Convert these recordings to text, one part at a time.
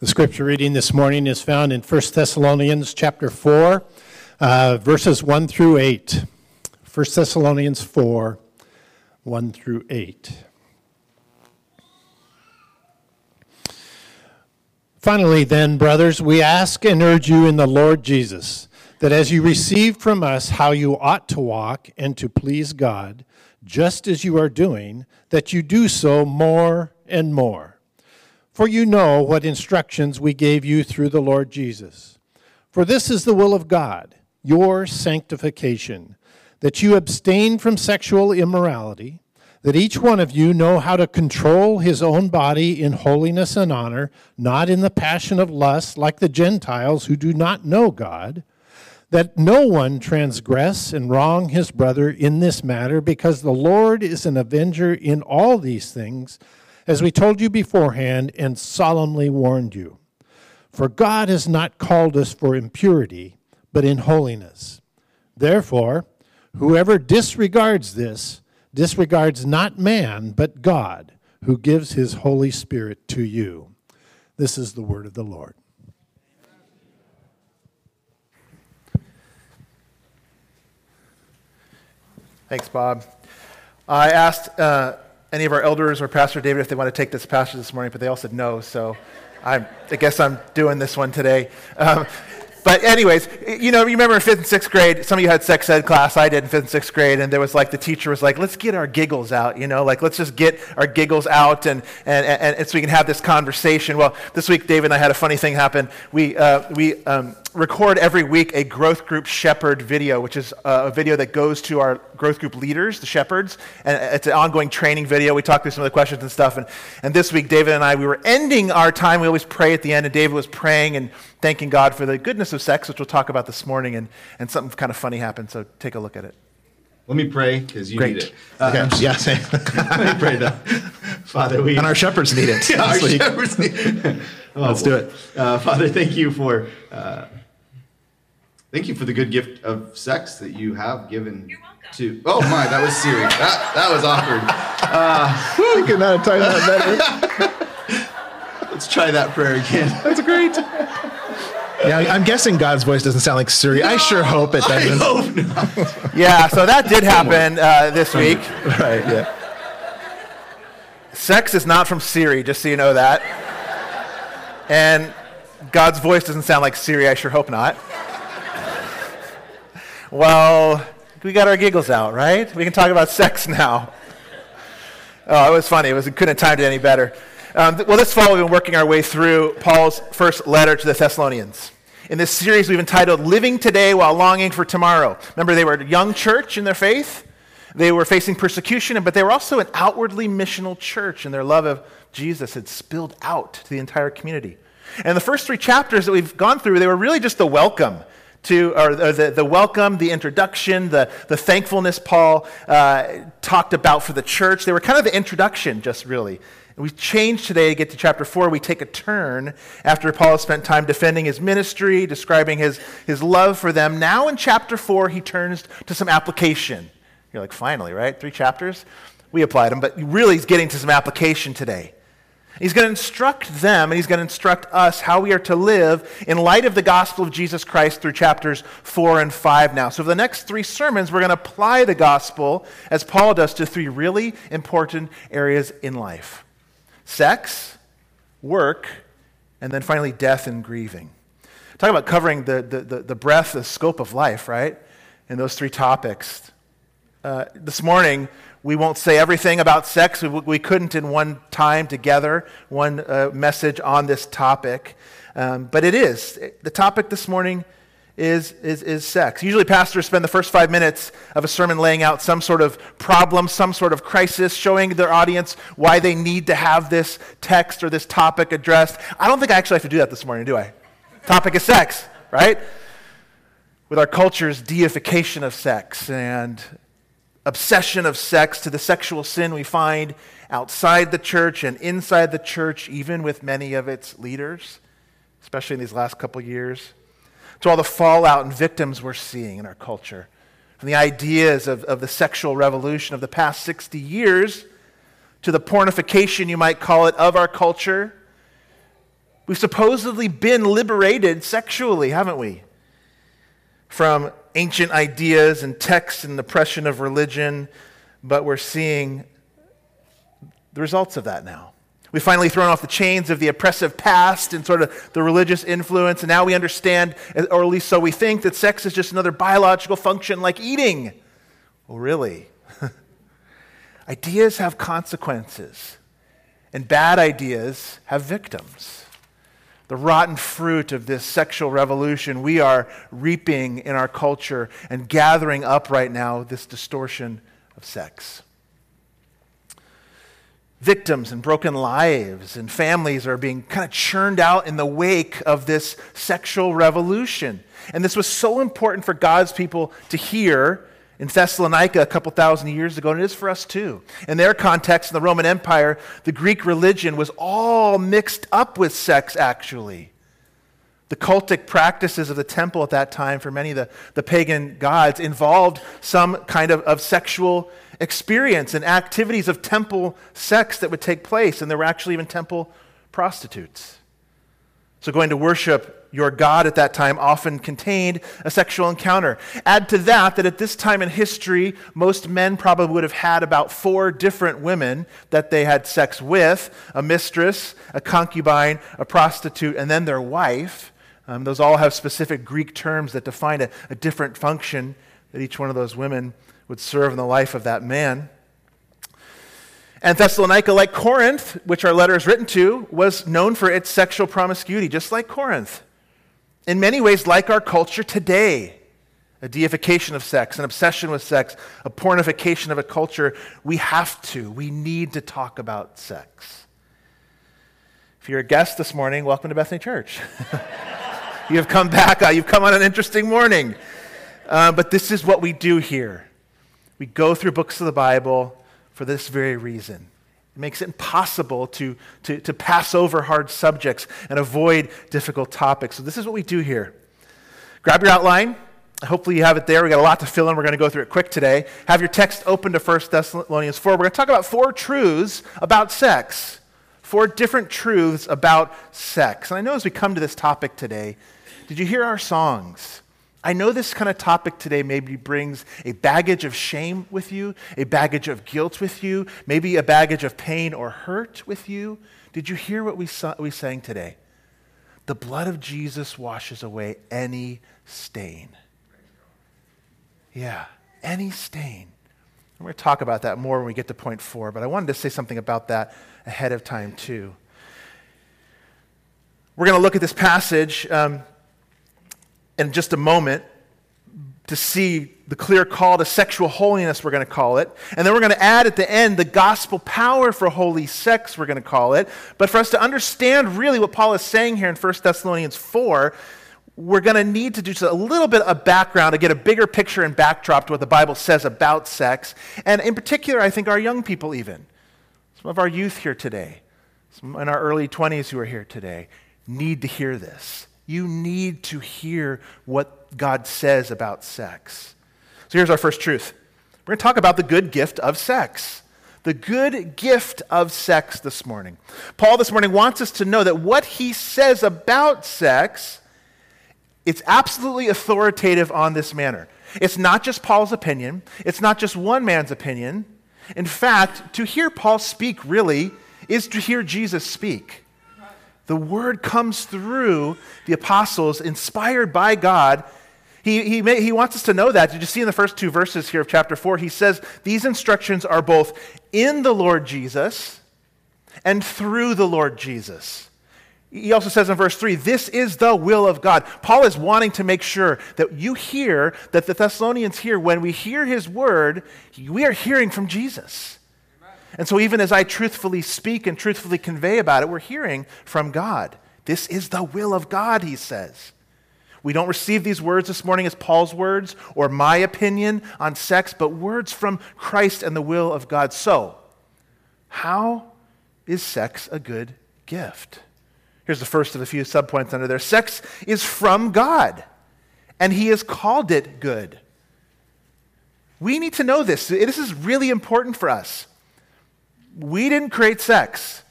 The scripture reading this morning is found in 1 Thessalonians chapter 4, uh, verses 1 through 8. 1 Thessalonians 4, 1 through 8. Finally, then, brothers, we ask and urge you in the Lord Jesus that as you receive from us how you ought to walk and to please God, just as you are doing, that you do so more and more for you know what instructions we gave you through the Lord Jesus. For this is the will of God, your sanctification, that you abstain from sexual immorality, that each one of you know how to control his own body in holiness and honor, not in the passion of lust like the Gentiles who do not know God, that no one transgress and wrong his brother in this matter, because the Lord is an avenger in all these things as we told you beforehand and solemnly warned you. For God has not called us for impurity, but in holiness. Therefore, whoever disregards this disregards not man, but God, who gives his Holy Spirit to you. This is the word of the Lord. Thanks, Bob. I asked. Uh, any of our elders or Pastor David if they want to take this passage this morning, but they all said no. So I'm, i guess I'm doing this one today. Um, but anyways, you know, you remember in fifth and sixth grade, some of you had sex ed class. I did in fifth and sixth grade, and there was like the teacher was like, "Let's get our giggles out," you know, like let's just get our giggles out, and and, and, and so we can have this conversation. Well, this week, David and I had a funny thing happen. We uh, we um, record every week a growth group shepherd video, which is a video that goes to our growth group leaders, the shepherds, and it's an ongoing training video. We talk through some of the questions and stuff. And, and this week, David and I, we were ending our time. We always pray at the end, and David was praying and thanking God for the goodness of sex, which we'll talk about this morning. And, and something kind of funny happened, so take a look at it. Let me pray because you Great. need it. Uh, okay. Yeah, same. Let me pray though. Father, we and our shepherds need it. yeah, our shepherds need it. Oh, Let's do it. Uh, Father, thank you for uh, Thank you for the good gift of sex that you have given to. Oh my, that was Siri. That that was awkward. Uh, we could not have timed that better. Let's try that prayer again. That's great. Yeah, I'm guessing God's voice doesn't sound like Siri. No, I sure hope it doesn't. I hope not. yeah, so that did happen uh, this week. right. Yeah. Sex is not from Siri, just so you know that. And God's voice doesn't sound like Siri. I sure hope not. Well, we got our giggles out, right? We can talk about sex now. Oh, it was funny. It was, couldn't have timed it any better. Um, well, this fall, we've been working our way through Paul's first letter to the Thessalonians. In this series, we've entitled Living Today While Longing for Tomorrow. Remember, they were a young church in their faith. They were facing persecution, but they were also an outwardly missional church, and their love of Jesus had spilled out to the entire community. And the first three chapters that we've gone through, they were really just a welcome to, or, the, the welcome, the introduction, the, the thankfulness Paul uh, talked about for the church. They were kind of the introduction, just really. we change today to get to chapter 4. We take a turn after Paul has spent time defending his ministry, describing his, his love for them. Now in chapter 4, he turns to some application. You're like, finally, right? Three chapters? We applied them, but really he's getting to some application today. He's going to instruct them and he's going to instruct us how we are to live in light of the gospel of Jesus Christ through chapters 4 and 5 now. So, for the next three sermons, we're going to apply the gospel as Paul does to three really important areas in life sex, work, and then finally death and grieving. Talk about covering the, the, the, the breadth, the scope of life, right? In those three topics. Uh, this morning, we won't say everything about sex. We, we couldn't in one time together, one uh, message on this topic. Um, but it is. The topic this morning is, is, is sex. Usually, pastors spend the first five minutes of a sermon laying out some sort of problem, some sort of crisis, showing their audience why they need to have this text or this topic addressed. I don't think I actually have to do that this morning, do I? topic is sex, right? With our culture's deification of sex and obsession of sex to the sexual sin we find outside the church and inside the church, even with many of its leaders, especially in these last couple years, to all the fallout and victims we're seeing in our culture, from the ideas of, of the sexual revolution of the past 60 years to the pornification, you might call it, of our culture, We've supposedly been liberated sexually, haven't we? From ancient ideas and texts and the oppression of religion, but we're seeing the results of that now. We've finally thrown off the chains of the oppressive past and sort of the religious influence, and now we understand, or at least so we think, that sex is just another biological function like eating. Well, really? ideas have consequences, and bad ideas have victims. The rotten fruit of this sexual revolution we are reaping in our culture and gathering up right now this distortion of sex victims and broken lives and families are being kind of churned out in the wake of this sexual revolution. And this was so important for God's people to hear in Thessalonica a couple thousand years ago, and it is for us too. In their context, in the Roman Empire, the Greek religion was all mixed up with sex, actually. The cultic practices of the temple at that time for many of the, the pagan gods involved some kind of, of sexual experience and activities of temple sex that would take place, and there were actually even temple prostitutes. So, going to worship your God at that time often contained a sexual encounter. Add to that that at this time in history, most men probably would have had about four different women that they had sex with a mistress, a concubine, a prostitute, and then their wife. Um, those all have specific Greek terms that define a, a different function that each one of those women would serve in the life of that man. And Thessalonica, like Corinth, which our letter is written to, was known for its sexual promiscuity, just like Corinth. In many ways, like our culture today, a deification of sex, an obsession with sex, a pornification of a culture, we have to, we need to talk about sex. If you're a guest this morning, welcome to Bethany Church. you have come back, uh, you've come on an interesting morning. Uh, but this is what we do here. We go through books of the Bible for this very reason. It makes it impossible to, to, to pass over hard subjects and avoid difficult topics. So, this is what we do here. Grab your outline. Hopefully, you have it there. We've got a lot to fill in. We're going to go through it quick today. Have your text open to 1 Thessalonians 4. We're going to talk about four truths about sex. Four different truths about sex. And I know as we come to this topic today, did you hear our songs? I know this kind of topic today maybe brings a baggage of shame with you, a baggage of guilt with you, maybe a baggage of pain or hurt with you. Did you hear what we, saw, we sang today? The blood of Jesus washes away any stain. Yeah, any stain. We're going to talk about that more when we get to point four, but I wanted to say something about that ahead of time, too. We're going to look at this passage. Um, in just a moment to see the clear call to sexual holiness, we're going to call it. And then we're going to add at the end the gospel power for holy sex, we're going to call it. But for us to understand really what Paul is saying here in 1 Thessalonians 4, we're going to need to do a little bit of background to get a bigger picture and backdrop to what the Bible says about sex. And in particular, I think our young people, even, some of our youth here today, some in our early 20s who are here today, need to hear this. You need to hear what God says about sex. So here's our first truth we're going to talk about the good gift of sex. The good gift of sex this morning. Paul this morning wants us to know that what he says about sex, it's absolutely authoritative on this manner. It's not just Paul's opinion, it's not just one man's opinion. In fact, to hear Paul speak really is to hear Jesus speak. The word comes through the apostles, inspired by God. He, he, may, he wants us to know that. Did you see in the first two verses here of chapter 4? He says these instructions are both in the Lord Jesus and through the Lord Jesus. He also says in verse 3, this is the will of God. Paul is wanting to make sure that you hear, that the Thessalonians hear, when we hear his word, we are hearing from Jesus. And so, even as I truthfully speak and truthfully convey about it, we're hearing from God. This is the will of God, he says. We don't receive these words this morning as Paul's words or my opinion on sex, but words from Christ and the will of God. So, how is sex a good gift? Here's the first of a few subpoints under there. Sex is from God, and he has called it good. We need to know this. This is really important for us we didn't create sex.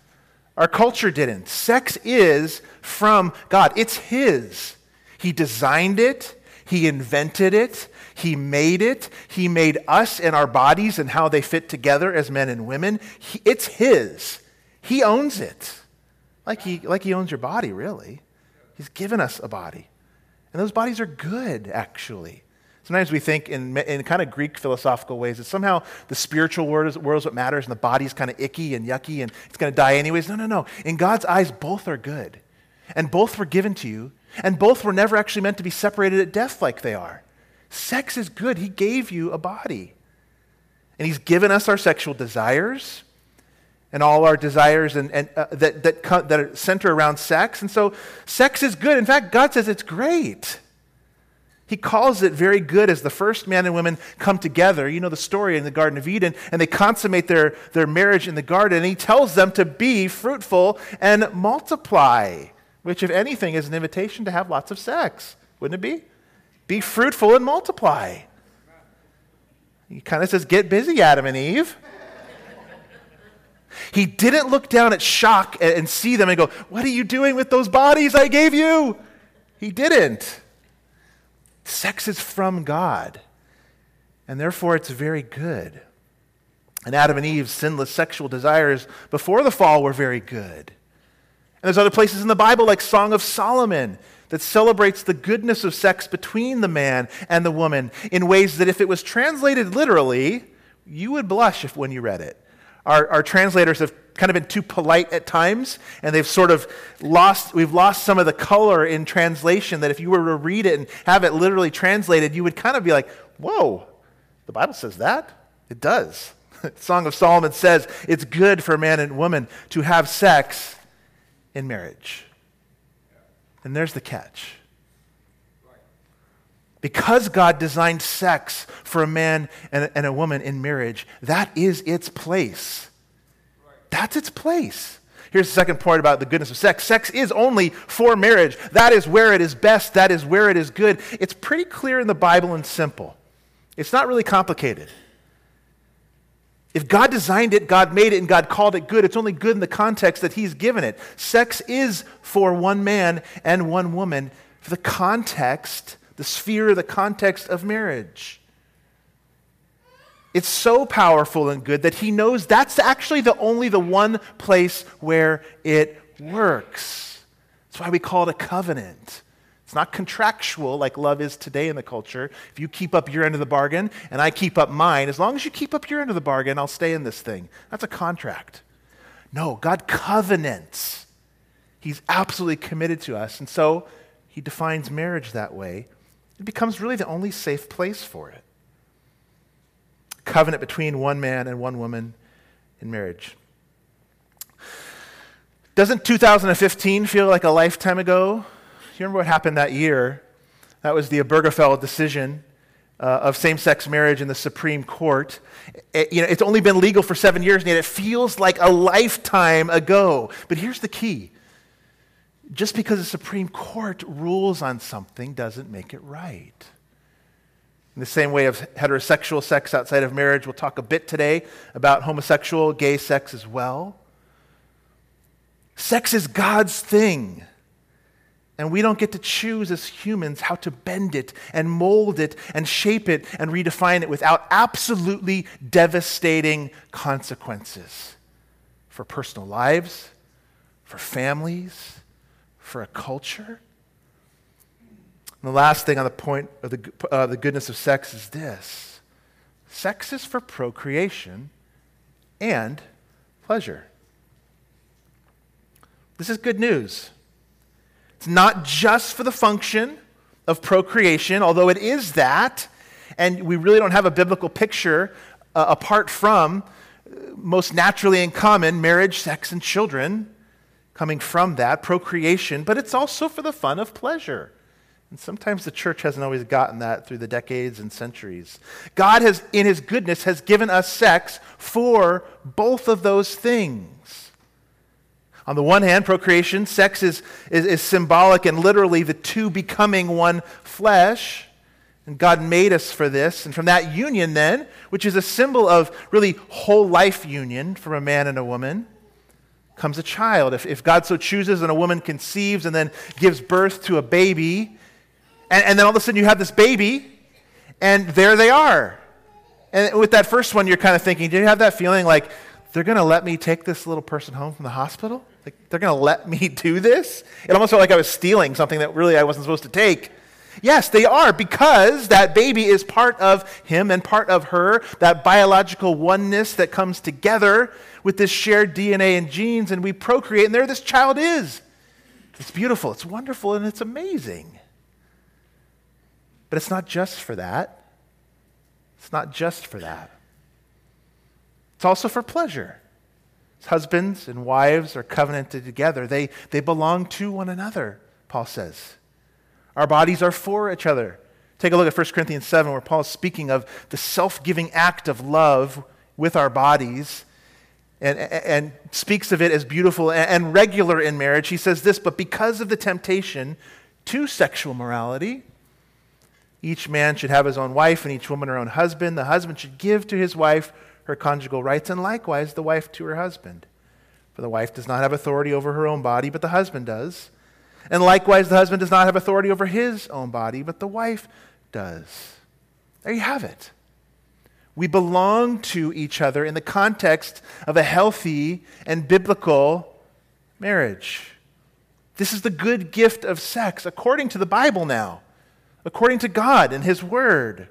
Our culture didn't. Sex is from God, it's His. He designed it, He invented it, He made it, He made us and our bodies and how they fit together as men and women. He, it's His. He owns it. Like he, like he owns your body, really. He's given us a body. And those bodies are good, actually. Sometimes we think in, in kind of Greek philosophical ways that somehow the spiritual world is, world is what matters and the body's kind of icky and yucky and it's going to die anyways. No, no, no. In God's eyes, both are good. And both were given to you. And both were never actually meant to be separated at death like they are. Sex is good. He gave you a body. And He's given us our sexual desires and all our desires and, and uh, that, that, that center around sex. And so sex is good. In fact, God says it's great. He calls it very good as the first man and woman come together. You know the story in the Garden of Eden, and they consummate their, their marriage in the garden. And he tells them to be fruitful and multiply, which, if anything, is an invitation to have lots of sex. Wouldn't it be? Be fruitful and multiply. He kind of says, Get busy, Adam and Eve. He didn't look down at shock and see them and go, What are you doing with those bodies I gave you? He didn't. Sex is from God, and therefore it's very good. And Adam and Eve's sinless sexual desires before the fall were very good. And there's other places in the Bible, like Song of Solomon, that celebrates the goodness of sex between the man and the woman in ways that, if it was translated literally, you would blush if, when you read it. Our, our translators have kind of been too polite at times, and they've sort of lost, we've lost some of the color in translation that if you were to read it and have it literally translated, you would kind of be like, whoa, the Bible says that? It does. Song of Solomon says it's good for man and woman to have sex in marriage. And there's the catch. Because God designed sex for a man and a woman in marriage, that is its place. That's its place. Here's the second point about the goodness of sex sex is only for marriage. That is where it is best, that is where it is good. It's pretty clear in the Bible and simple. It's not really complicated. If God designed it, God made it, and God called it good, it's only good in the context that He's given it. Sex is for one man and one woman for the context, the sphere, the context of marriage. It's so powerful and good that he knows that's actually the only the one place where it works. That's why we call it a covenant. It's not contractual like love is today in the culture. If you keep up your end of the bargain and I keep up mine, as long as you keep up your end of the bargain, I'll stay in this thing. That's a contract. No, God covenants. He's absolutely committed to us. And so he defines marriage that way. It becomes really the only safe place for it covenant between one man and one woman in marriage. Doesn't 2015 feel like a lifetime ago? You remember what happened that year? That was the Obergefell decision uh, of same sex marriage in the Supreme Court. It, you know, it's only been legal for seven years, and yet it feels like a lifetime ago. But here's the key just because the Supreme Court rules on something doesn't make it right. In the same way of heterosexual sex outside of marriage, we'll talk a bit today about homosexual, gay sex as well. Sex is God's thing. And we don't get to choose as humans how to bend it and mold it and shape it and redefine it without absolutely devastating consequences for personal lives, for families, for a culture. And the last thing on the point of the, uh, the goodness of sex is this sex is for procreation and pleasure. This is good news. It's not just for the function of procreation, although it is that, and we really don't have a biblical picture uh, apart from uh, most naturally in common marriage, sex, and children coming from that, procreation, but it's also for the fun of pleasure. And sometimes the church hasn't always gotten that through the decades and centuries. God has, in his goodness, has given us sex for both of those things. On the one hand, procreation, sex is, is, is symbolic and literally the two becoming one flesh. And God made us for this. And from that union, then, which is a symbol of really whole life union from a man and a woman, comes a child. If, if God so chooses and a woman conceives and then gives birth to a baby, and, and then all of a sudden you have this baby, and there they are. And with that first one, you're kind of thinking, do you have that feeling like they're going to let me take this little person home from the hospital? Like they're going to let me do this? It almost felt like I was stealing something that really I wasn't supposed to take. Yes, they are, because that baby is part of him and part of her, that biological oneness that comes together with this shared DNA and genes, and we procreate, and there this child is. It's beautiful, it's wonderful, and it's amazing. But it's not just for that. It's not just for that. It's also for pleasure. Husbands and wives are covenanted together. They, they belong to one another, Paul says. Our bodies are for each other. Take a look at 1 Corinthians 7, where Paul is speaking of the self giving act of love with our bodies and, and speaks of it as beautiful and regular in marriage. He says this, but because of the temptation to sexual morality, each man should have his own wife and each woman her own husband. The husband should give to his wife her conjugal rights, and likewise the wife to her husband. For the wife does not have authority over her own body, but the husband does. And likewise, the husband does not have authority over his own body, but the wife does. There you have it. We belong to each other in the context of a healthy and biblical marriage. This is the good gift of sex, according to the Bible now, according to God and His Word.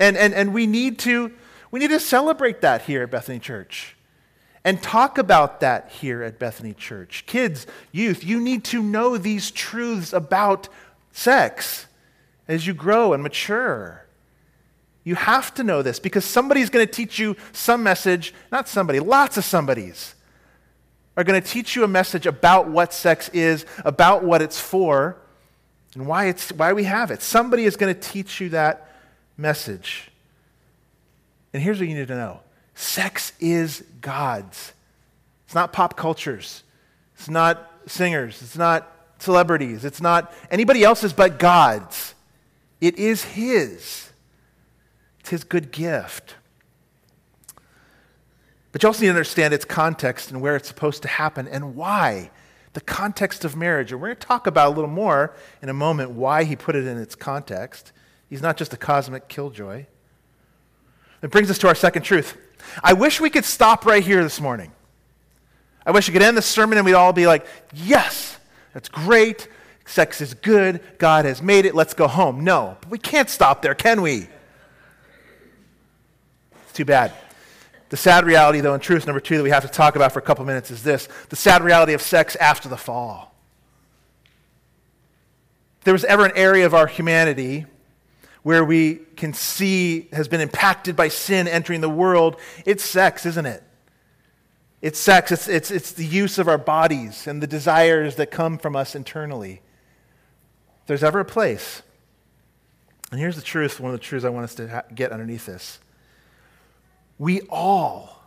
And, and, and we, need to, we need to celebrate that here at Bethany Church and talk about that here at Bethany Church. Kids, youth, you need to know these truths about sex as you grow and mature. You have to know this because somebody's going to teach you some message, not somebody, lots of somebodies are going to teach you a message about what sex is, about what it's for, and why, it's, why we have it. Somebody is going to teach you that message. And here's what you need to know Sex is God's. It's not pop culture's. It's not singers. It's not celebrities. It's not anybody else's but God's. It is His. It's His good gift. But you also need to understand its context and where it's supposed to happen and why. The context of marriage. And we're going to talk about a little more in a moment why he put it in its context. He's not just a cosmic killjoy. It brings us to our second truth I wish we could stop right here this morning. I wish we could end the sermon and we'd all be like, yes, that's great. Sex is good. God has made it. Let's go home. No, but we can't stop there, can we? It's too bad. The sad reality, though, in truth, number two, that we have to talk about for a couple minutes is this the sad reality of sex after the fall. If there was ever an area of our humanity where we can see has been impacted by sin entering the world, it's sex, isn't it? It's sex, it's, it's, it's the use of our bodies and the desires that come from us internally. If there's ever a place, and here's the truth one of the truths I want us to ha- get underneath this. We all,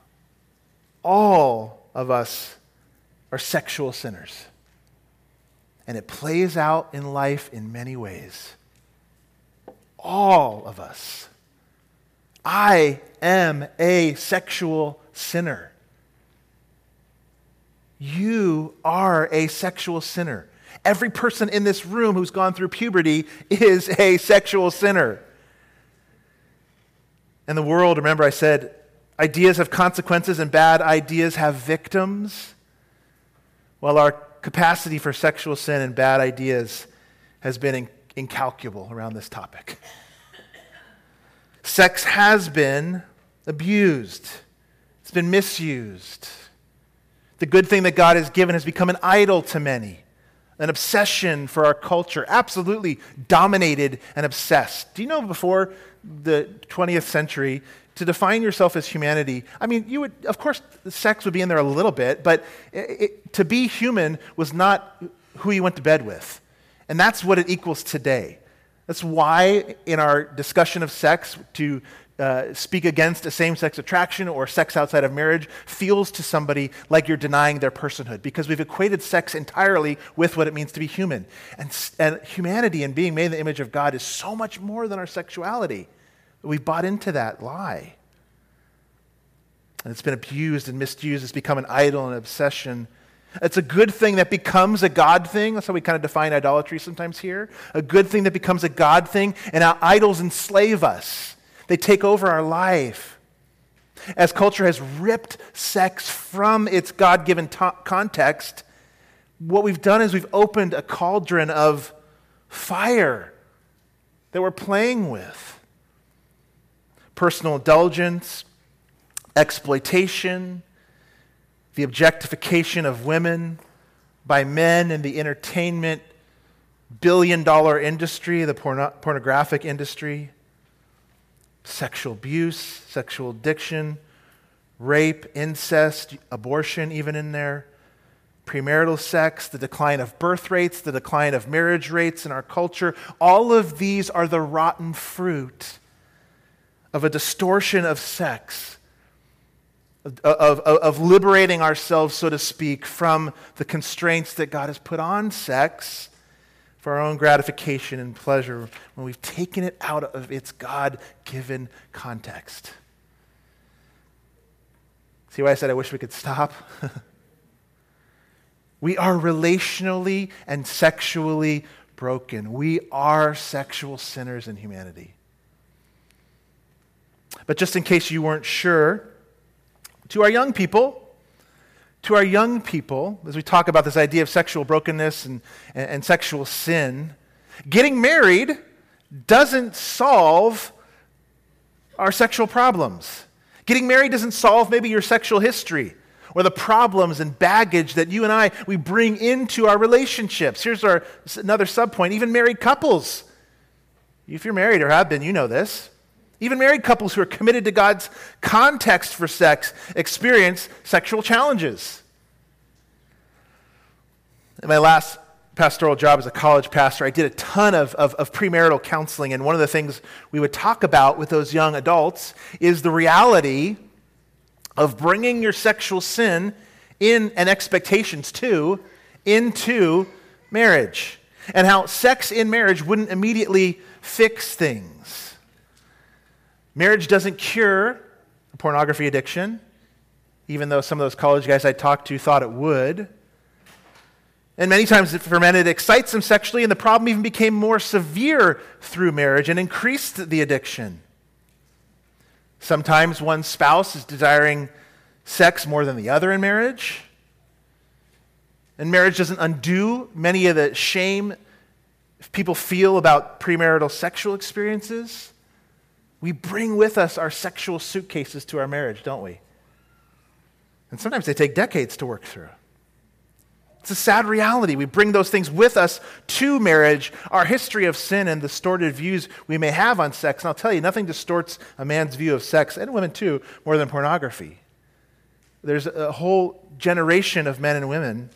all of us are sexual sinners. And it plays out in life in many ways all of us. I am a sexual sinner. You are a sexual sinner. Every person in this room who's gone through puberty is a sexual sinner. And the world, remember I said, ideas have consequences and bad ideas have victims. Well, our capacity for sexual sin and bad ideas has been incalculable around this topic. Sex has been abused, it's been misused. The good thing that God has given has become an idol to many, an obsession for our culture, absolutely dominated and obsessed. Do you know before the 20th century, to define yourself as humanity, I mean, you would, of course, sex would be in there a little bit, but it, it, to be human was not who you went to bed with. And that's what it equals today. That's why, in our discussion of sex, to uh, speak against a same sex attraction or sex outside of marriage feels to somebody like you're denying their personhood because we've equated sex entirely with what it means to be human. And, and humanity and being made in the image of God is so much more than our sexuality. We've bought into that lie. And it's been abused and misused. It's become an idol and an obsession It's a good thing that becomes a God thing. That's how we kind of define idolatry sometimes here. A good thing that becomes a God thing, and our idols enslave us. They take over our life. As culture has ripped sex from its God given context, what we've done is we've opened a cauldron of fire that we're playing with. Personal indulgence, exploitation, the objectification of women by men in the entertainment billion dollar industry, the porno- pornographic industry, sexual abuse, sexual addiction, rape, incest, abortion, even in there, premarital sex, the decline of birth rates, the decline of marriage rates in our culture. All of these are the rotten fruit of a distortion of sex of, of, of, liberating ourselves, so to speak, from the constraints that God has put on sex for our own gratification and pleasure when we've taken it out of its God given context. See why I said I wish we could stop? we are relationally and sexually broken. We are sexual sinners in humanity. But just in case you weren't sure, to our young people, to our young people, as we talk about this idea of sexual brokenness and, and, and sexual sin, getting married doesn't solve our sexual problems. Getting married doesn't solve maybe your sexual history or the problems and baggage that you and I we bring into our relationships. Here's our another subpoint, even married couples. If you're married or have been, you know this. Even married couples who are committed to God's context for sex experience sexual challenges. In my last pastoral job as a college pastor, I did a ton of, of, of, premarital counseling. And one of the things we would talk about with those young adults is the reality of bringing your sexual sin in and expectations too into marriage. And how sex in marriage wouldn't immediately fix things. Marriage doesn't cure pornography addiction, even though some of those college guys I talked to thought it would. And many times for men, it excites them sexually, and the problem even became more severe through marriage and increased the addiction. Sometimes one spouse is desiring sex more than the other in marriage. And marriage doesn't undo many of the shame people feel about premarital sexual experiences. We bring with us our sexual suitcases to our marriage, don't we? And sometimes they take decades to work through. It's a sad reality. We bring those things with us to marriage, our history of sin and distorted views we may have on sex. And I'll tell you, nothing distorts a man's view of sex, and women too, more than pornography. There's a whole generation of men and women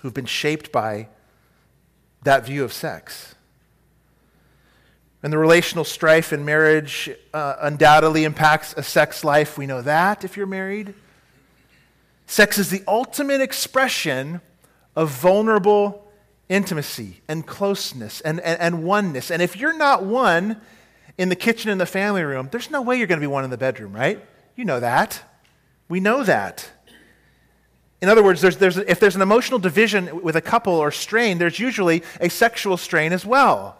who've been shaped by that view of sex. And the relational strife in marriage uh, undoubtedly impacts a sex life. We know that if you're married. Sex is the ultimate expression of vulnerable intimacy and closeness and, and, and oneness. And if you're not one in the kitchen and the family room, there's no way you're going to be one in the bedroom, right? You know that. We know that. In other words, there's, there's, if there's an emotional division with a couple or strain, there's usually a sexual strain as well.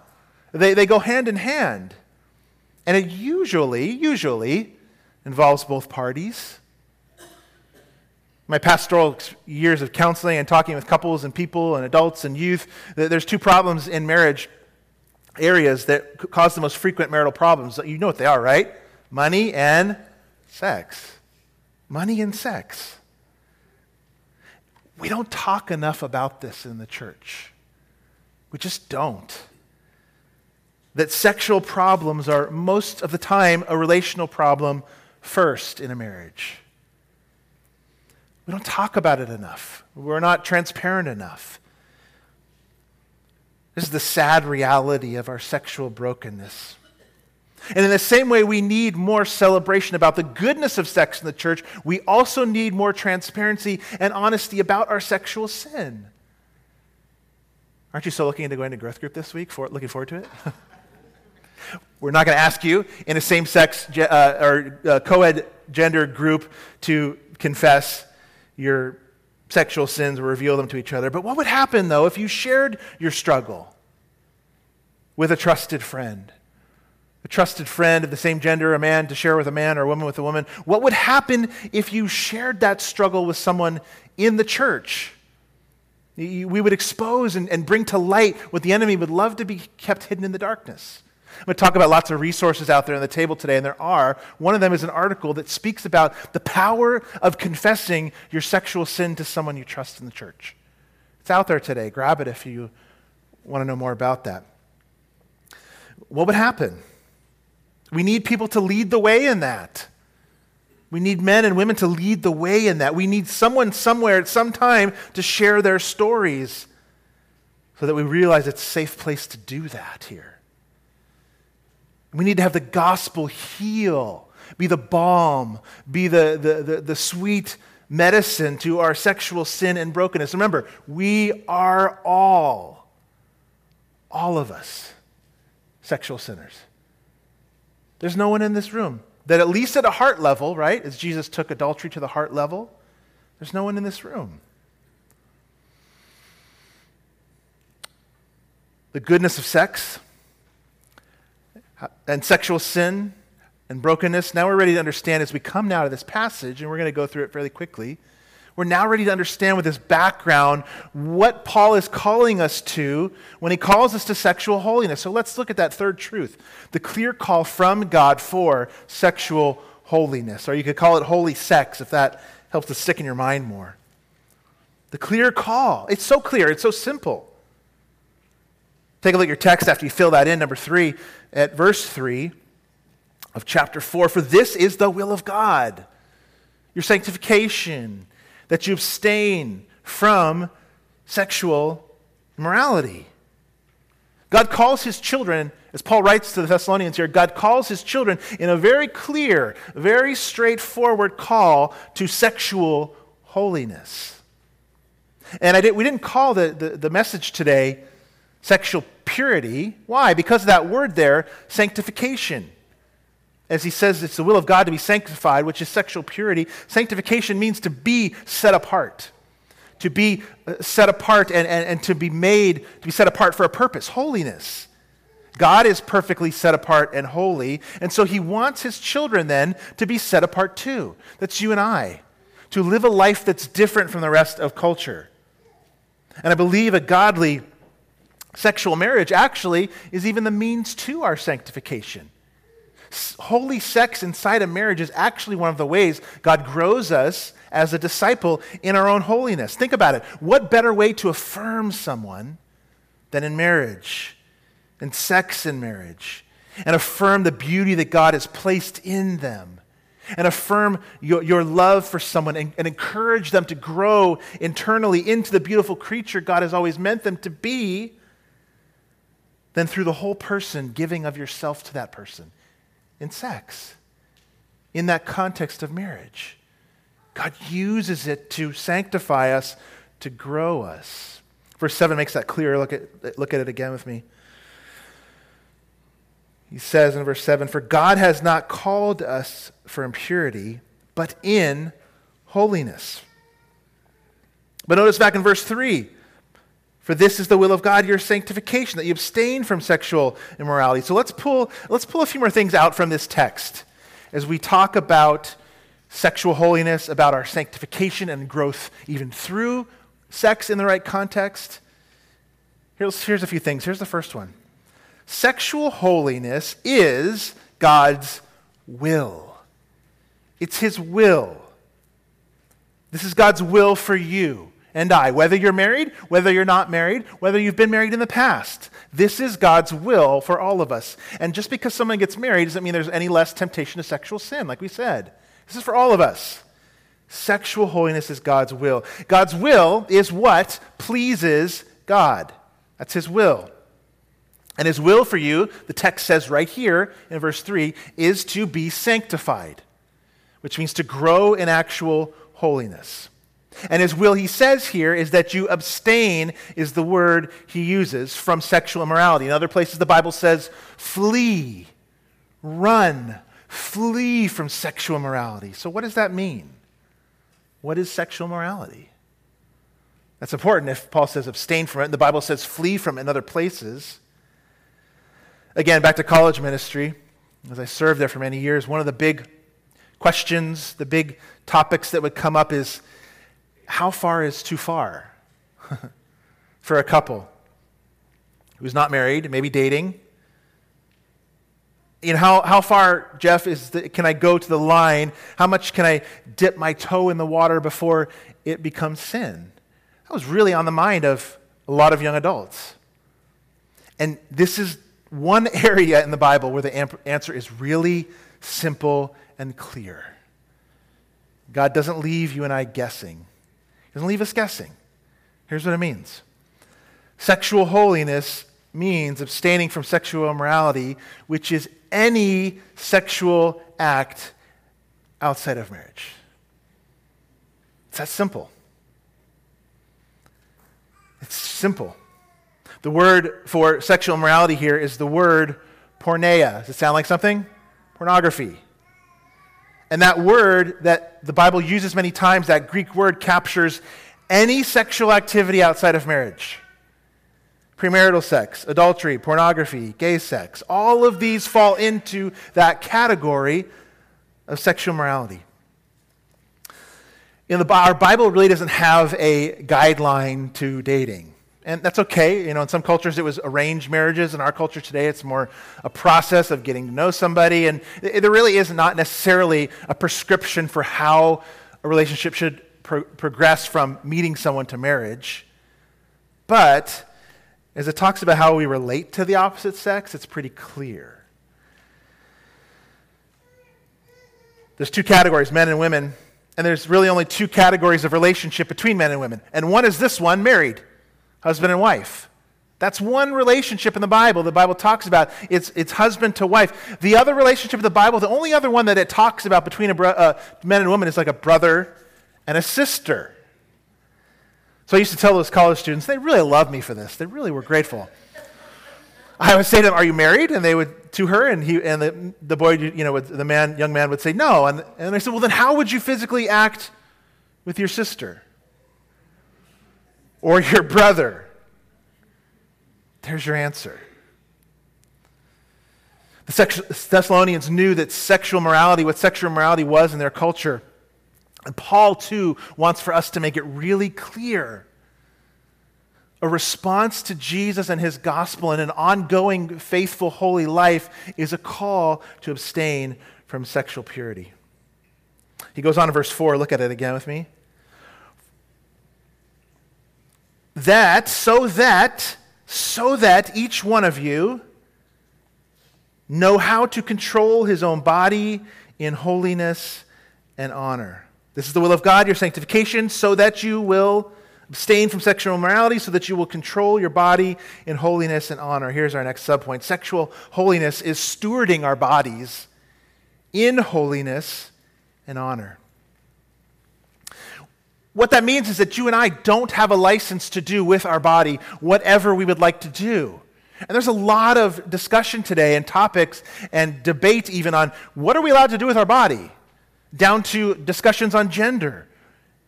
They, they go hand in hand. And it usually, usually involves both parties. My pastoral years of counseling and talking with couples and people and adults and youth, there's two problems in marriage areas that cause the most frequent marital problems. You know what they are, right? Money and sex. Money and sex. We don't talk enough about this in the church. We just don't that sexual problems are most of the time a relational problem first in a marriage. We don't talk about it enough. We're not transparent enough. This is the sad reality of our sexual brokenness. And in the same way, we need more celebration about the goodness of sex in the church, we also need more transparency and honesty about our sexual sin. Aren't you so looking into going to growth group this week? For, looking forward to it? We're not going to ask you in a same sex uh, or uh, co ed gender group to confess your sexual sins or reveal them to each other. But what would happen, though, if you shared your struggle with a trusted friend? A trusted friend of the same gender, a man to share with a man or a woman with a woman. What would happen if you shared that struggle with someone in the church? We would expose and, and bring to light what the enemy would love to be kept hidden in the darkness. I'm going to talk about lots of resources out there on the table today, and there are. One of them is an article that speaks about the power of confessing your sexual sin to someone you trust in the church. It's out there today. Grab it if you want to know more about that. What would happen? We need people to lead the way in that. We need men and women to lead the way in that. We need someone somewhere at some time to share their stories so that we realize it's a safe place to do that here. We need to have the gospel heal, be the balm, be the, the, the, the sweet medicine to our sexual sin and brokenness. Remember, we are all, all of us, sexual sinners. There's no one in this room that, at least at a heart level, right, as Jesus took adultery to the heart level, there's no one in this room. The goodness of sex and sexual sin and brokenness. Now we're ready to understand as we come now to this passage, and we're going to go through it fairly quickly. We're now ready to understand with this background what Paul is calling us to when he calls us to sexual holiness. So let's look at that third truth the clear call from God for sexual holiness. Or you could call it holy sex if that helps to stick in your mind more. The clear call. It's so clear, it's so simple. Take a look at your text after you fill that in, number three, at verse three of chapter four. For this is the will of God, your sanctification, that you abstain from sexual immorality. God calls his children, as Paul writes to the Thessalonians here, God calls his children in a very clear, very straightforward call to sexual holiness. And I did, we didn't call the, the, the message today sexual purity. Why? Because of that word there, sanctification. As he says, it's the will of God to be sanctified, which is sexual purity. Sanctification means to be set apart, to be uh, set apart and, and, and to be made, to be set apart for a purpose holiness. God is perfectly set apart and holy, and so he wants his children then to be set apart too. That's you and I, to live a life that's different from the rest of culture. And I believe a godly Sexual marriage actually is even the means to our sanctification. Holy sex inside of marriage is actually one of the ways God grows us as a disciple in our own holiness. Think about it. What better way to affirm someone than in marriage, and sex in marriage, and affirm the beauty that God has placed in them? and affirm your, your love for someone and, and, encourage them to grow internally into the beautiful creature God has always meant them to be than through the whole person giving of yourself to that person in sex, in that context of marriage. God uses it to sanctify us, to grow us. Verse 7 makes that clear. Look at, look at it again with me. He says in verse 7 For God has not called us for impurity, but in holiness. But notice back in verse 3 for this is the will of God, your sanctification, that you abstain from sexual immorality. So let's pull, let's pull a few more things out from this text as we talk about sexual holiness, about our sanctification and growth even through sex in the right context. Here's, here's a few things. Here's the first one Sexual holiness is God's will, it's His will. This is God's will for you and I, whether you're married, whether you're not married, whether you've been married in the past. This is God's will for all of us. And just because someone gets married doesn't mean there's any less temptation to sexual sin, like we said. This is for all of us. Sexual holiness is God's will. God's will is what pleases God. That's His will. And His will for you, the text says right here in verse 3, is to be sanctified, which means to grow in actual holiness. And his will, he says here, is that you abstain, is the word he uses, from sexual immorality. In other places, the Bible says, flee, run, flee from sexual immorality. So, what does that mean? What is sexual morality? That's important if Paul says abstain from it. The Bible says flee from it in other places. Again, back to college ministry. As I served there for many years, one of the big questions, the big topics that would come up is how far is too far for a couple who's not married, maybe dating? You know, how, how far, Jeff, is the, can I go to the line? How much can I dip my toe in the water before it becomes sin? That was really on the mind of a lot of young adults. And this is one area in the Bible where the answer is really simple and clear. God doesn't leave you and I guessing, Doesn't leave us guessing. Here's what it means sexual holiness means abstaining from sexual immorality, which is any sexual act outside of marriage. It's that simple. It's simple. The word for sexual immorality here is the word porneia. Does it sound like something? Pornography. And that word that the Bible uses many times, that Greek word captures any sexual activity outside of marriage. Premarital sex, adultery, pornography, gay sex, all of these fall into that category of sexual morality. Know, the, our Bible really doesn't have a guideline to dating. And that's okay. You know, in some cultures it was arranged marriages. In our culture today, it's more a process of getting to know somebody. And there really is not necessarily a prescription for how a relationship should pro- progress from meeting someone to marriage. But as it talks about how we relate to the opposite sex, it's pretty clear. There's two categories, men and women. And there's really only two categories of relationship between men and women. And one is this one married, husband and wife. That's one relationship in the Bible the Bible talks about. It's, it's husband to wife. The other relationship in the Bible, the only other one that it talks about between a bro- uh, men and women is like a brother and a sister. So I used to tell those college students, they really loved me for this. They really were grateful. I would say to them, "Are you married?" And they would to her, and he and the, the boy, you know, the man, young man would say, "No." And and I said, "Well, then how would you physically act with your sister or your brother?" There's your answer. The Thessalonians knew that sexual morality, what sexual morality was in their culture. And Paul, too, wants for us to make it really clear a response to Jesus and his gospel and an ongoing, faithful, holy life is a call to abstain from sexual purity. He goes on in verse 4. Look at it again with me. That, so that, so that each one of you know how to control his own body in holiness and honor. This is the will of God, your sanctification, so that you will Abstain from sexual immorality so that you will control your body in holiness and honor. Here's our next subpoint. Sexual holiness is stewarding our bodies in holiness and honor. What that means is that you and I don't have a license to do with our body whatever we would like to do. And there's a lot of discussion today and topics and debate even on what are we allowed to do with our body, down to discussions on gender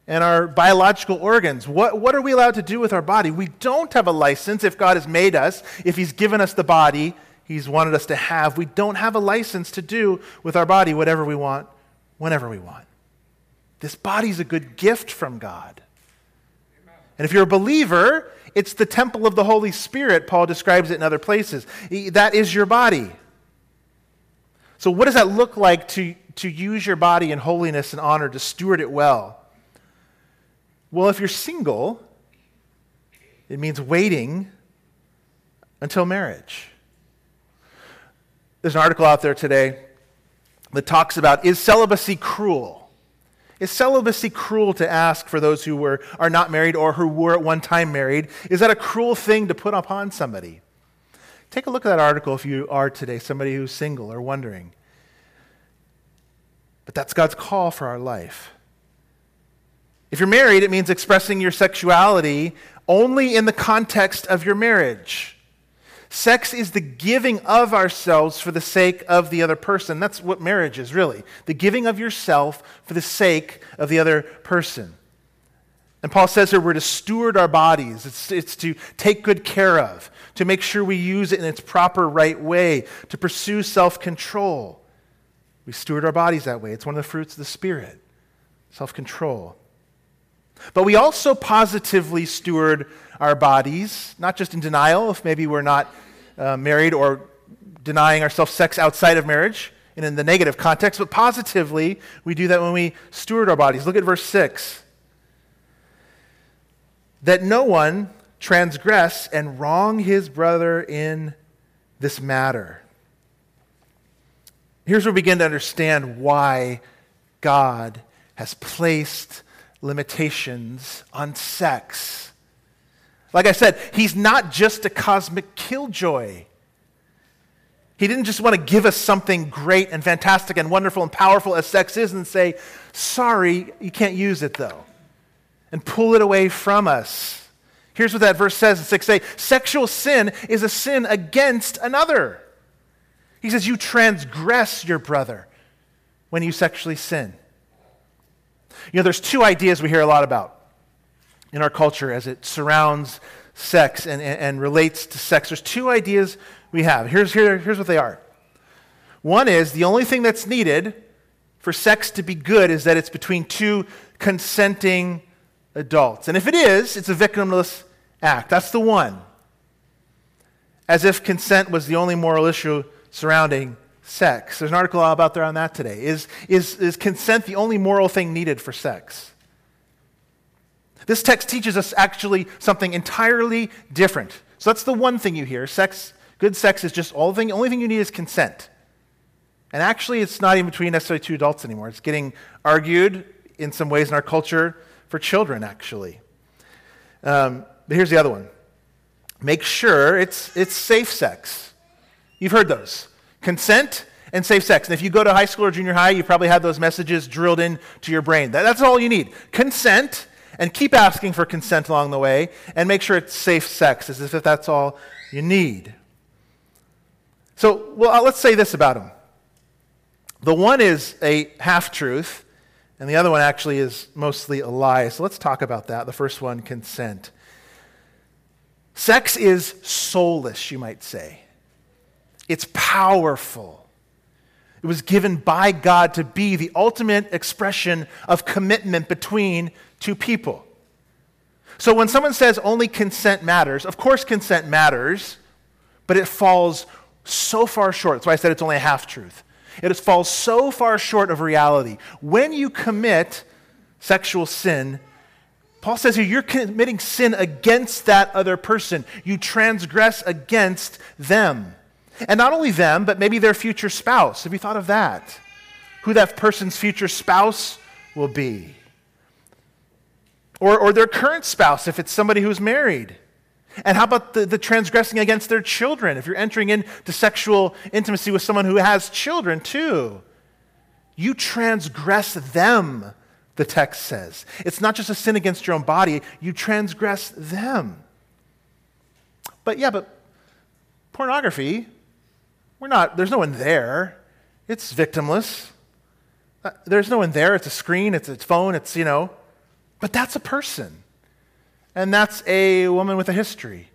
and our biological organs. What, what are we allowed to do with our body? We don't have a license if God has made us, if He's given us the body He's wanted us to have. We don't have a license to do with our body whatever we want, whenever we want. This body's a good gift from God. And if you're a believer, it's the temple of the Holy Spirit. Paul describes it in other places. That is your body. So, what does that look like to, to use your body in holiness and honor, to steward it well? Well, if you're single, it means waiting until marriage. There's an article out there today that talks about is celibacy cruel? Is celibacy cruel to ask for those who were, are not married or who were at one time married? Is that a cruel thing to put upon somebody? Take a look at that article if you are today somebody who's single or wondering. But that's God's call for our life. If you're married, it means expressing your sexuality only in the context of your marriage. Sex is the giving of ourselves for the sake of the other person. That's what marriage is, really. The giving of yourself for the sake of the other person. And Paul says here we're to steward our bodies. It's, it's to take good care of, to make sure we use it in its proper right way, to pursue self control. We steward our bodies that way. It's one of the fruits of the Spirit self control. But we also positively steward our bodies, not just in denial, if maybe we're not uh, married or denying ourselves sex outside of marriage and in the negative context, but positively, we do that when we steward our bodies. Look at verse 6 that no one transgress and wrong his brother in this matter. Here's where we begin to understand why God has placed limitations on sex. Like I said, he's not just a cosmic killjoy. He didn't just want to give us something great and fantastic and wonderful and powerful as sex is and say, sorry, you can't use it though and pull it away from us. Here's what that verse says in 6a Sexual sin is a sin against another. He says, You transgress your brother when you sexually sin. You know, there's two ideas we hear a lot about in our culture as it surrounds sex and, and, and relates to sex. There's two ideas we have. Here's, here, here's what they are. One is the only thing that's needed for sex to be good is that it's between two consenting adults. And if it is, it's a victimless act. That's the one. As if consent was the only moral issue surrounding sex. There's an article about there on that today. Is, is, is consent the only moral thing needed for sex? This text teaches us actually something entirely different. So that's the one thing you hear. Sex, good sex is just all the thing, only thing you need is consent. And actually, it's not even between necessarily two adults anymore. It's getting argued in some ways in our culture for children, actually. Um, but here's the other one make sure it's, it's safe sex. You've heard those consent and safe sex. And if you go to high school or junior high, you probably have those messages drilled into your brain. That, that's all you need consent, and keep asking for consent along the way, and make sure it's safe sex, as if that's all you need. So, well, uh, let's say this about them. The one is a half truth, and the other one actually is mostly a lie. So let's talk about that. The first one, consent. Sex is soulless, you might say. It's powerful. It was given by God to be the ultimate expression of commitment between two people. So when someone says only consent matters, of course consent matters, but it falls so far short. That's why I said it's only a half truth. It falls so far short of reality. When you commit sexual sin, Paul says here, you're committing sin against that other person. You transgress against them. And not only them, but maybe their future spouse. Have you thought of that? Who that person's future spouse will be. Or, or their current spouse, if it's somebody who's married. And how about the, the transgressing against their children? If you're entering into sexual intimacy with someone who has children too, you transgress them, the text says. It's not just a sin against your own body, you transgress them. But yeah, but pornography, we're not, there's no one there. It's victimless. Uh, there's no one there. It's a screen, it's a phone, it's, you know, but that's a person. And that's a woman with a history,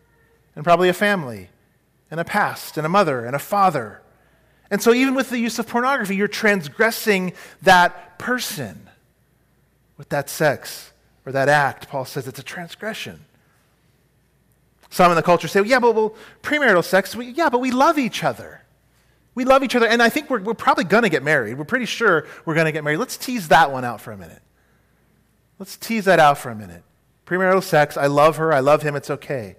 and probably a family, and a past, and a mother, and a father. And so, even with the use of pornography, you're transgressing that person with that sex or that act. Paul says it's a transgression. Some in the culture say, yeah, but well, premarital sex, we, yeah, but we love each other. We love each other, and I think we're, we're probably going to get married. We're pretty sure we're going to get married. Let's tease that one out for a minute. Let's tease that out for a minute premarital sex. I love her. I love him. It's okay.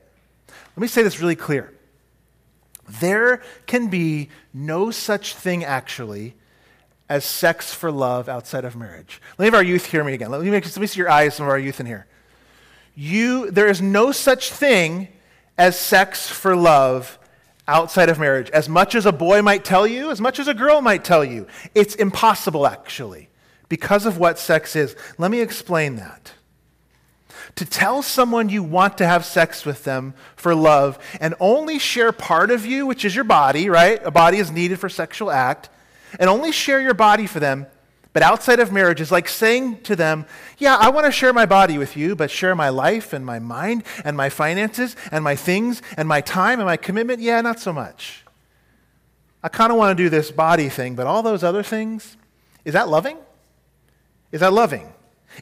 Let me say this really clear. There can be no such thing, actually, as sex for love outside of marriage. Let me have our youth hear me again. Let me, make, let me see your eyes, some of our youth in here. You, there is no such thing as sex for love outside of marriage. As much as a boy might tell you, as much as a girl might tell you, it's impossible, actually, because of what sex is. Let me explain that to tell someone you want to have sex with them for love and only share part of you, which is your body, right? A body is needed for sexual act, and only share your body for them But outside of marriage is like saying to them, Yeah, I want to share my body with you, but share my life and my mind and my finances and my things and my time and my commitment? Yeah, not so much. I kind of want to do this body thing, but all those other things, is that loving? Is that loving?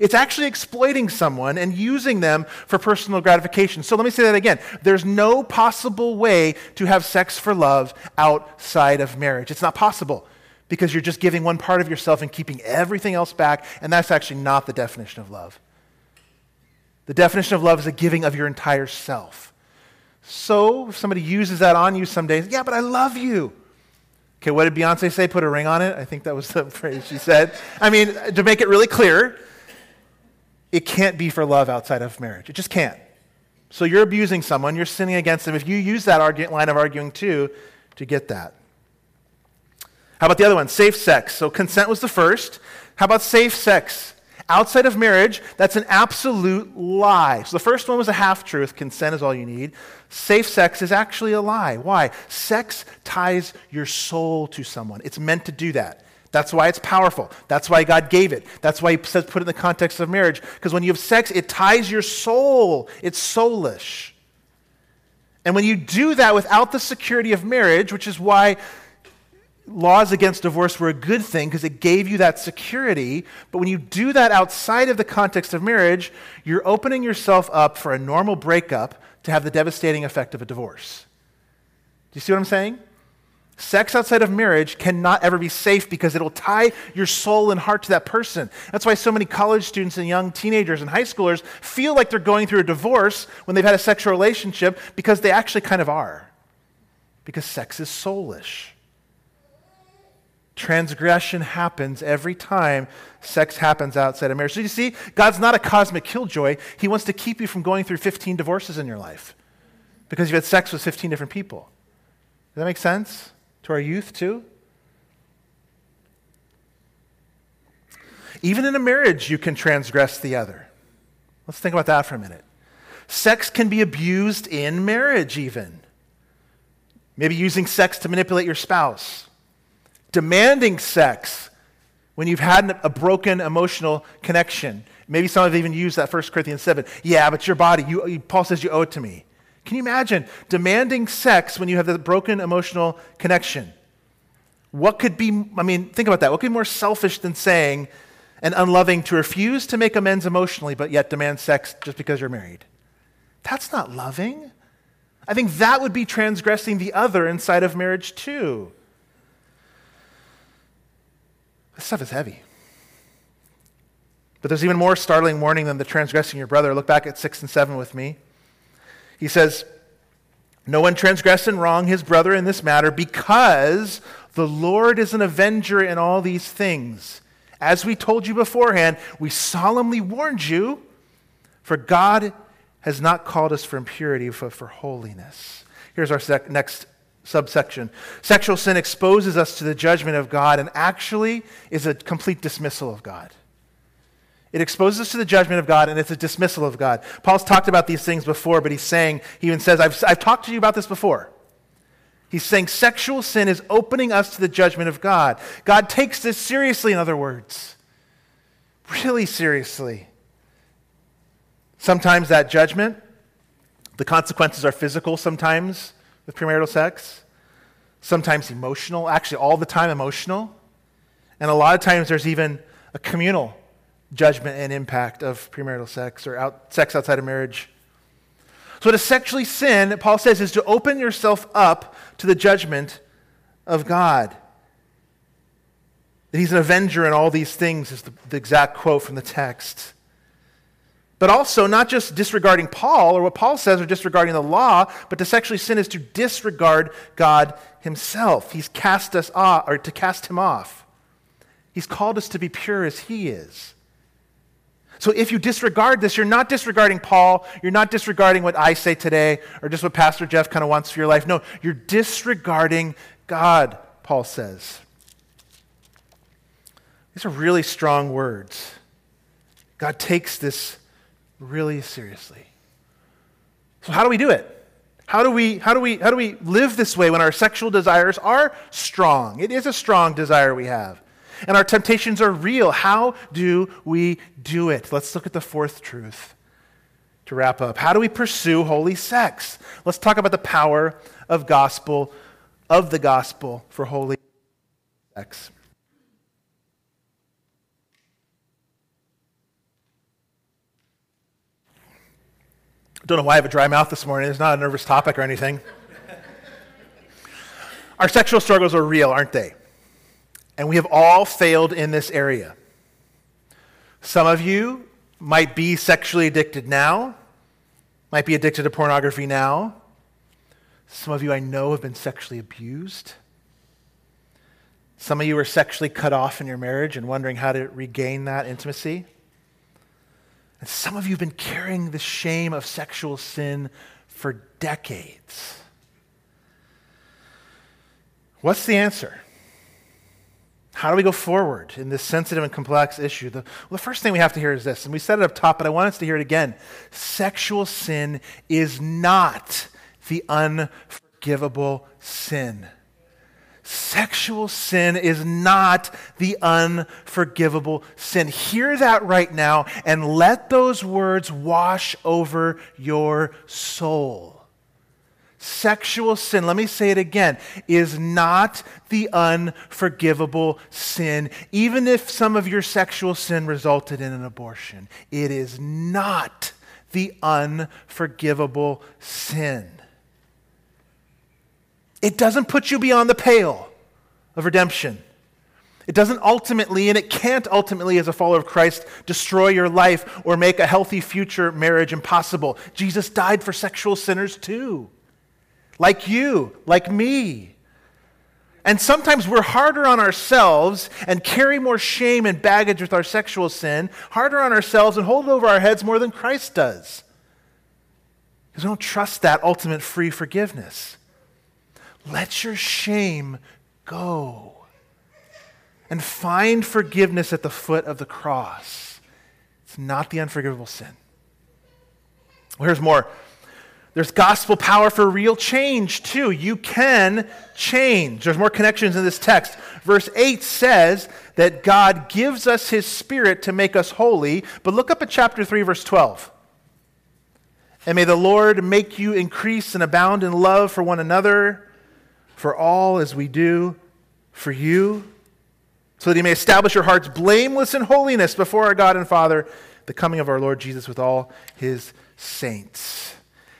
It's actually exploiting someone and using them for personal gratification. So let me say that again. There's no possible way to have sex for love outside of marriage. It's not possible because you're just giving one part of yourself and keeping everything else back, and that's actually not the definition of love. The definition of love is a giving of your entire self. So, if somebody uses that on you some days, yeah, but I love you. Okay, what did Beyonce say? Put a ring on it? I think that was the phrase she said. I mean, to make it really clear, it can't be for love outside of marriage. It just can't. So you're abusing someone, you're sinning against them if you use that line of arguing too to get that. How about the other one? Safe sex. So consent was the first. How about safe sex? Outside of marriage, that's an absolute lie. So the first one was a half truth consent is all you need. Safe sex is actually a lie. Why? Sex ties your soul to someone, it's meant to do that. That's why it's powerful. That's why God gave it. That's why He says put it in the context of marriage. Because when you have sex, it ties your soul, it's soulish. And when you do that without the security of marriage, which is why laws against divorce were a good thing because it gave you that security. But when you do that outside of the context of marriage, you're opening yourself up for a normal breakup to have the devastating effect of a divorce. Do you see what I'm saying? Sex outside of marriage cannot ever be safe because it'll tie your soul and heart to that person. That's why so many college students and young teenagers and high schoolers feel like they're going through a divorce when they've had a sexual relationship because they actually kind of are. Because sex is soulish. Transgression happens every time sex happens outside of marriage. So you see, God's not a cosmic killjoy. He wants to keep you from going through 15 divorces in your life because you've had sex with 15 different people. Does that make sense? To our youth, too? Even in a marriage, you can transgress the other. Let's think about that for a minute. Sex can be abused in marriage, even. Maybe using sex to manipulate your spouse demanding sex when you've had a broken emotional connection. Maybe some have even used that 1 Corinthians 7. Yeah, but your body, you, Paul says you owe it to me. Can you imagine demanding sex when you have the broken emotional connection? What could be, I mean, think about that. What could be more selfish than saying and unloving to refuse to make amends emotionally, but yet demand sex just because you're married? That's not loving. I think that would be transgressing the other inside of marriage, too. This stuff is heavy. But there's even more startling warning than the transgressing your brother. Look back at 6 and 7 with me. He says, No one transgress and wrong his brother in this matter because the Lord is an avenger in all these things. As we told you beforehand, we solemnly warned you, for God has not called us for impurity, but for holiness. Here's our sec- next subsection. Sexual sin exposes us to the judgment of God and actually is a complete dismissal of God. It exposes us to the judgment of God and it's a dismissal of God. Paul's talked about these things before, but he's saying, he even says, I've, I've talked to you about this before. He's saying sexual sin is opening us to the judgment of God. God takes this seriously, in other words. Really seriously. Sometimes that judgment, the consequences are physical sometimes with premarital sex, sometimes emotional, actually, all the time emotional. And a lot of times there's even a communal judgment and impact of premarital sex or out, sex outside of marriage. So, to sexually sin, Paul says, is to open yourself up to the judgment of God. That he's an avenger in all these things, is the, the exact quote from the text. But also, not just disregarding Paul or what Paul says or disregarding the law, but to sexually sin is to disregard God himself. He's cast us off, or to cast him off. He's called us to be pure as he is. So if you disregard this, you're not disregarding Paul, you're not disregarding what I say today, or just what Pastor Jeff kind of wants for your life. No, you're disregarding God, Paul says. These are really strong words. God takes this really seriously. So, how do we do it? How do we, how do we, how do we live this way when our sexual desires are strong? It is a strong desire we have. And our temptations are real. How do we do it? Let's look at the fourth truth to wrap up. How do we pursue holy sex? Let's talk about the power of gospel, of the gospel for holy sex. Don't know why I have a dry mouth this morning. It's not a nervous topic or anything. Our sexual struggles are real, aren't they? And we have all failed in this area. Some of you might be sexually addicted now, might be addicted to pornography now. Some of you I know have been sexually abused. Some of you are sexually cut off in your marriage and wondering how to regain that intimacy. And some of you have been carrying the shame of sexual sin for decades. What's the answer? How do we go forward in this sensitive and complex issue? The, well, the first thing we have to hear is this, and we said it up top, but I want us to hear it again. Sexual sin is not the unforgivable sin. Sexual sin is not the unforgivable sin. Hear that right now and let those words wash over your soul sexual sin, let me say it again, is not the unforgivable sin. Even if some of your sexual sin resulted in an abortion, it is not the unforgivable sin. It doesn't put you beyond the pale of redemption. It doesn't ultimately, and it can't ultimately, as a follower of Christ, destroy your life or make a healthy future marriage impossible. Jesus died for sexual sinners too like you, like me. And sometimes we're harder on ourselves and carry more shame and baggage with our sexual sin, harder on ourselves and hold it over our heads more than Christ does. Because we don't trust that ultimate free forgiveness. Let your shame go and find forgiveness at the foot of the cross. It's not the unforgivable sin. Well, here's more there's gospel power for real change, too. You can change. There's more connections in this text. Verse 8 says that God gives us his spirit to make us holy. But look up at chapter 3, verse 12. And may the Lord make you increase and abound in love for one another, for all as we do for you, so that he may establish your hearts blameless in holiness before our God and Father, the coming of our Lord Jesus with all his saints.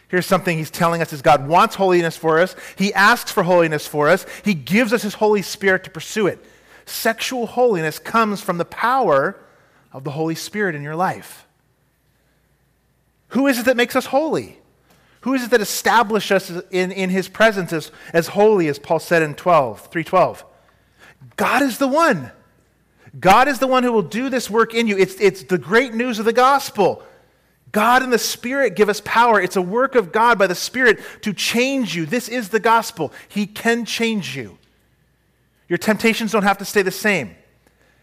Here's something he's telling us is God wants holiness for us. He asks for holiness for us. He gives us his Holy Spirit to pursue it. Sexual holiness comes from the power of the Holy Spirit in your life. Who is it that makes us holy? Who is it that establishes us in, in his presence as, as holy, as Paul said in 12, 312? God is the one. God is the one who will do this work in you. It's, it's the great news of the gospel. God and the Spirit give us power. It's a work of God by the Spirit to change you. This is the gospel. He can change you. Your temptations don't have to stay the same.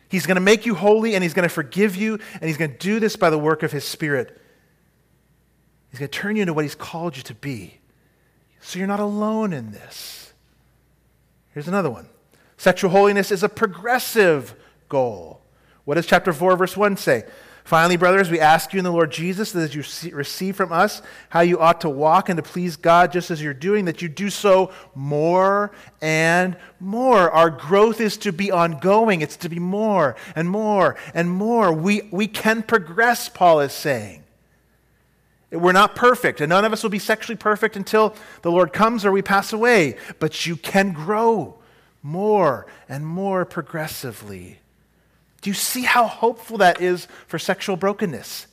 He's going to make you holy and He's going to forgive you, and He's going to do this by the work of His Spirit. He's going to turn you into what He's called you to be. So you're not alone in this. Here's another one sexual holiness is a progressive goal. What does chapter 4, verse 1 say? Finally, brothers, we ask you in the Lord Jesus that as you receive from us how you ought to walk and to please God just as you're doing, that you do so more and more. Our growth is to be ongoing, it's to be more and more and more. We, we can progress, Paul is saying. We're not perfect, and none of us will be sexually perfect until the Lord comes or we pass away, but you can grow more and more progressively. Do you see how hopeful that is for sexual brokenness?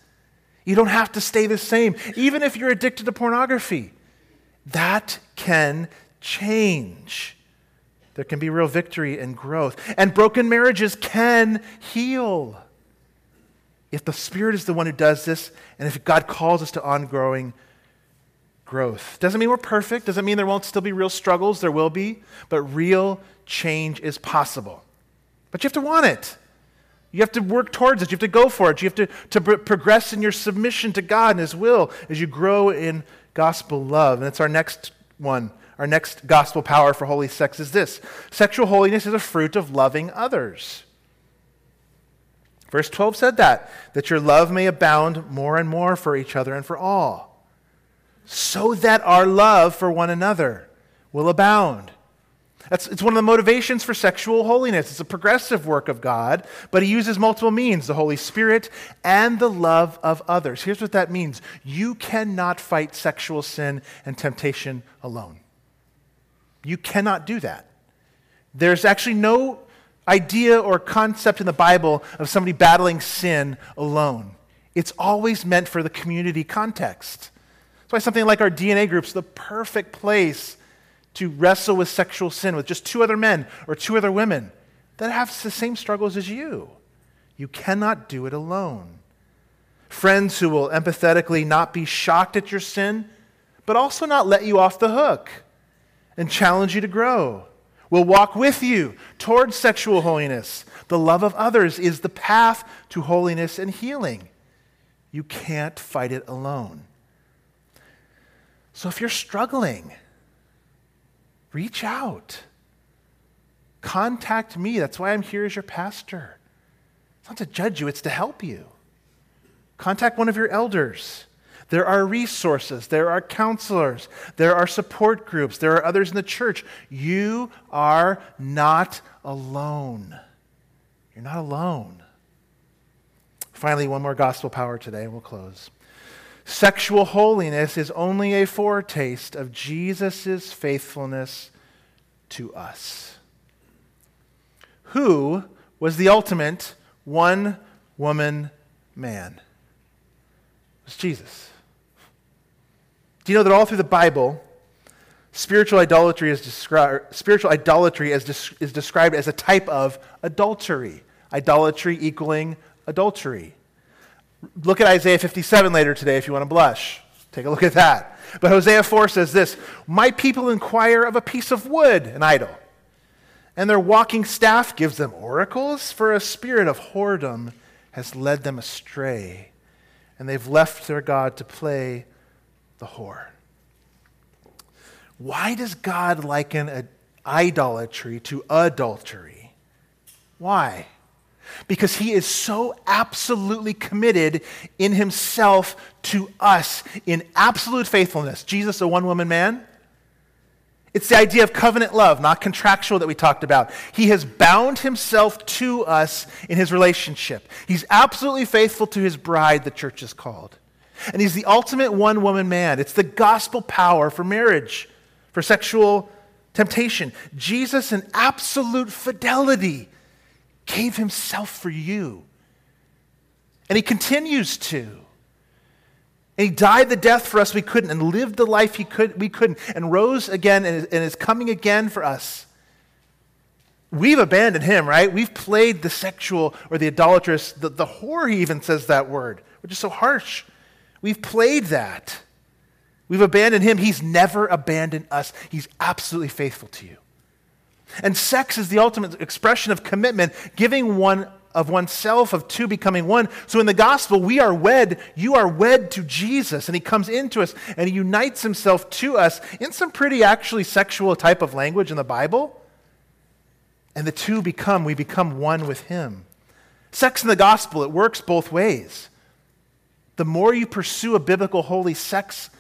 You don't have to stay the same. Even if you're addicted to pornography, that can change. There can be real victory and growth. And broken marriages can heal. If the Spirit is the one who does this, and if God calls us to ongoing growth. Doesn't mean we're perfect, doesn't mean there won't still be real struggles, there will be, but real change is possible. But you have to want it. You have to work towards it. You have to go for it. You have to, to progress in your submission to God and His will as you grow in gospel love. And that's our next one. Our next gospel power for holy sex is this sexual holiness is a fruit of loving others. Verse 12 said that, that your love may abound more and more for each other and for all, so that our love for one another will abound. That's, it's one of the motivations for sexual holiness. It's a progressive work of God, but He uses multiple means the Holy Spirit and the love of others. Here's what that means you cannot fight sexual sin and temptation alone. You cannot do that. There's actually no idea or concept in the Bible of somebody battling sin alone. It's always meant for the community context. That's why something like our DNA group's the perfect place to wrestle with sexual sin with just two other men or two other women that have the same struggles as you. You cannot do it alone. Friends who will empathetically not be shocked at your sin, but also not let you off the hook and challenge you to grow will walk with you towards sexual holiness. The love of others is the path to holiness and healing. You can't fight it alone. So if you're struggling, reach out. Contact me. That's why I'm here as your pastor. It's not to judge you, it's to help you. Contact one of your elders. There are resources, there are counselors, there are support groups, there are others in the church. You are not alone. You're not alone. Finally, one more gospel power today, and we'll close. Sexual holiness is only a foretaste of Jesus' faithfulness to us. Who was the ultimate one woman man? It was Jesus. Do you know that all through the Bible, spiritual idolatry is, descri- spiritual idolatry is, des- is described as a type of adultery? Idolatry equaling adultery. Look at Isaiah 57 later today if you want to blush. Take a look at that. But Hosea 4 says this My people inquire of a piece of wood, an idol, and their walking staff gives them oracles, for a spirit of whoredom has led them astray, and they've left their God to play the whore. Why does God liken idolatry to adultery? Why? Because he is so absolutely committed in himself to us in absolute faithfulness. Jesus, a one woman man. It's the idea of covenant love, not contractual, that we talked about. He has bound himself to us in his relationship. He's absolutely faithful to his bride, the church is called. And he's the ultimate one woman man. It's the gospel power for marriage, for sexual temptation. Jesus, in absolute fidelity, gave himself for you. And he continues to. And he died the death for us we couldn't, and lived the life he could, we couldn't, and rose again and is, and is coming again for us. We've abandoned him, right? We've played the sexual or the idolatrous, the, the whore, he even says that word, which is so harsh. We've played that. We've abandoned him. He's never abandoned us. He's absolutely faithful to you. And sex is the ultimate expression of commitment, giving one of oneself, of two becoming one. So in the gospel, we are wed. You are wed to Jesus, and he comes into us and he unites himself to us in some pretty actually sexual type of language in the Bible. And the two become, we become one with him. Sex in the gospel, it works both ways the more you pursue a biblical, holy sex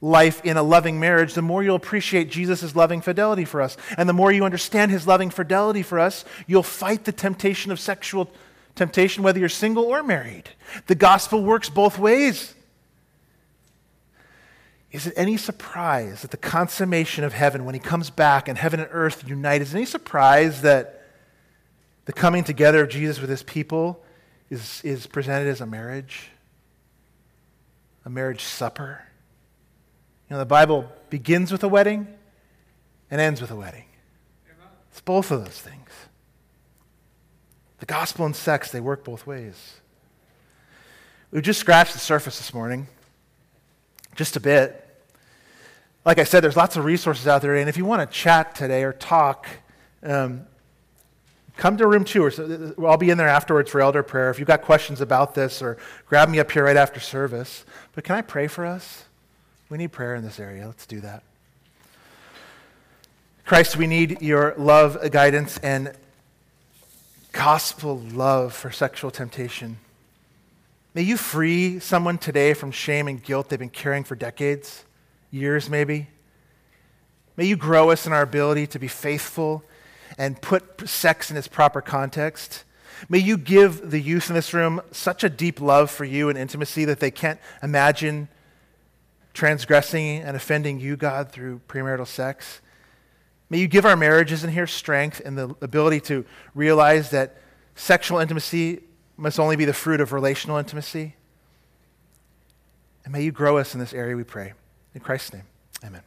life in a loving marriage, the more you'll appreciate Jesus' loving fidelity for us. And the more you understand his loving fidelity for us, you'll fight the temptation of sexual temptation, whether you're single or married. The gospel works both ways. Is it any surprise that the consummation of heaven, when he comes back and heaven and earth unite, is any surprise that the coming together of Jesus with his people is, is presented as a marriage? A marriage supper. You know, the Bible begins with a wedding and ends with a wedding. It's both of those things. The gospel and sex, they work both ways. We've just scratched the surface this morning, just a bit. Like I said, there's lots of resources out there, and if you want to chat today or talk, um, come to room two. Or I'll be in there afterwards for elder prayer. If you've got questions about this, or grab me up here right after service. But can I pray for us? We need prayer in this area. Let's do that. Christ, we need your love, guidance, and gospel love for sexual temptation. May you free someone today from shame and guilt they've been carrying for decades, years maybe. May you grow us in our ability to be faithful and put sex in its proper context. May you give the youth in this room such a deep love for you and intimacy that they can't imagine transgressing and offending you, God, through premarital sex. May you give our marriages in here strength and the ability to realize that sexual intimacy must only be the fruit of relational intimacy. And may you grow us in this area, we pray. In Christ's name, amen.